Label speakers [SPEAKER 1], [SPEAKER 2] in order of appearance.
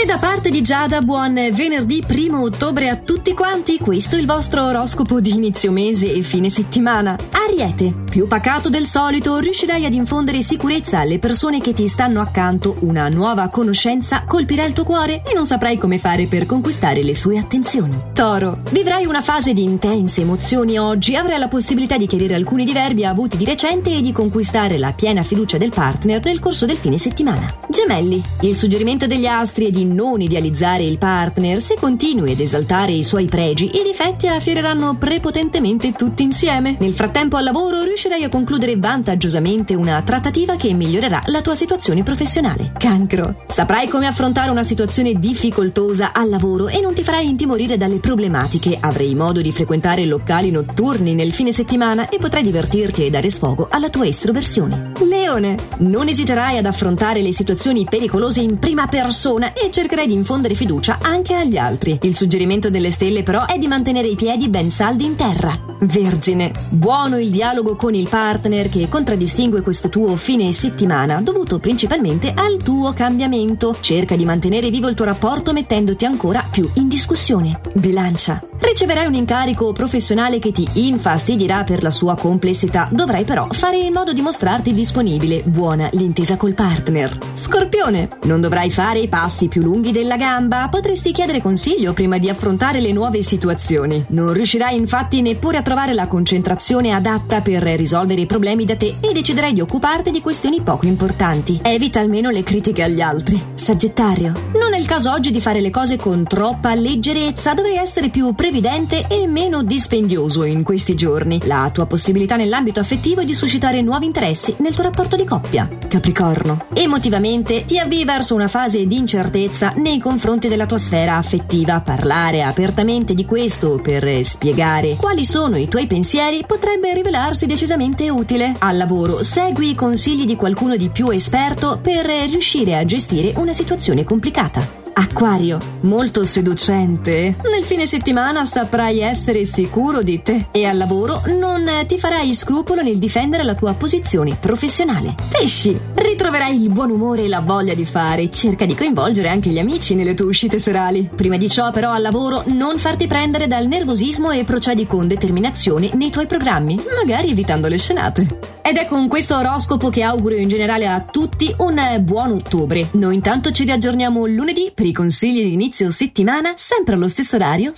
[SPEAKER 1] E da parte di Giada, buon venerdì 1 ottobre a tutti quanti. Questo è il vostro oroscopo di inizio mese e fine settimana. Ariete, più pacato del solito, riuscirai ad infondere sicurezza alle persone che ti stanno accanto. Una nuova conoscenza colpirà il tuo cuore e non saprai come fare per conquistare le sue attenzioni. Toro, vivrai una fase di intense emozioni oggi. Avrai la possibilità di chiarire alcuni diverbi avuti di recente e di conquistare la piena fiducia del partner nel corso del fine settimana. Gemelli, il suggerimento degli astri è di non idealizzare il partner, se continui ad esaltare i suoi pregi, i difetti affioriranno prepotentemente tutti insieme. Nel frattempo al lavoro riuscirai a concludere vantaggiosamente una trattativa che migliorerà la tua situazione professionale. Cancro. Saprai come affrontare una situazione difficoltosa al lavoro e non ti farai intimorire dalle problematiche. Avrai modo di frequentare locali notturni nel fine settimana e potrai divertirti e dare sfogo alla tua estroversione. Leone. Non esiterai ad affrontare le situazioni pericolose in prima persona e cercherai di infondere fiducia anche agli altri. Il suggerimento delle stelle però è di mantenere i piedi ben saldi in terra. Vergine. Buono il dialogo con il partner che contraddistingue questo tuo fine settimana, dovuto principalmente al tuo cambiamento. Cerca di mantenere vivo il tuo rapporto mettendoti ancora più in discussione. Bilancia. Riceverai un incarico professionale che ti infastidirà per la sua complessità. Dovrai però fare in modo di mostrarti disponibile. Buona l'intesa col partner. Scorpione. Non dovrai fare i passi più lunghi della gamba. Potresti chiedere consiglio prima di affrontare le nuove situazioni. Non riuscirai infatti neppure a trovare la concentrazione adatta per risolvere i problemi da te e deciderai di occuparti di questioni poco importanti. Evita almeno le critiche agli altri. Sagittario. Non è il caso oggi di fare le cose con troppa leggerezza. Dovrei essere più previdente e meno dispendioso in questi giorni. La tua possibilità nell'ambito affettivo è di suscitare nuovi interessi nel tuo rapporto di coppia. Capricorno. Emotivamente ti avvii verso una fase di incertezza nei confronti della tua sfera affettiva. Parlare apertamente di questo per spiegare quali sono i tuoi pensieri potrebbe rivelarsi decisamente utile. Al lavoro segui i consigli di qualcuno di più esperto per riuscire a gestire una situazione complicata. Acquario, molto seducente. Nel fine settimana saprai essere sicuro di te e al lavoro non ti farai scrupolo nel difendere la tua posizione professionale. Pesci, ritroverai il buon umore e la voglia di fare. Cerca di coinvolgere anche gli amici nelle tue uscite serali. Prima di ciò, però, al lavoro non farti prendere dal nervosismo e procedi con determinazione nei tuoi programmi, magari evitando le scenate. Ed è con questo oroscopo che auguro in generale a tutti un buon ottobre. Noi intanto ci riaggiorniamo lunedì per i consigli di inizio settimana, sempre allo stesso orario,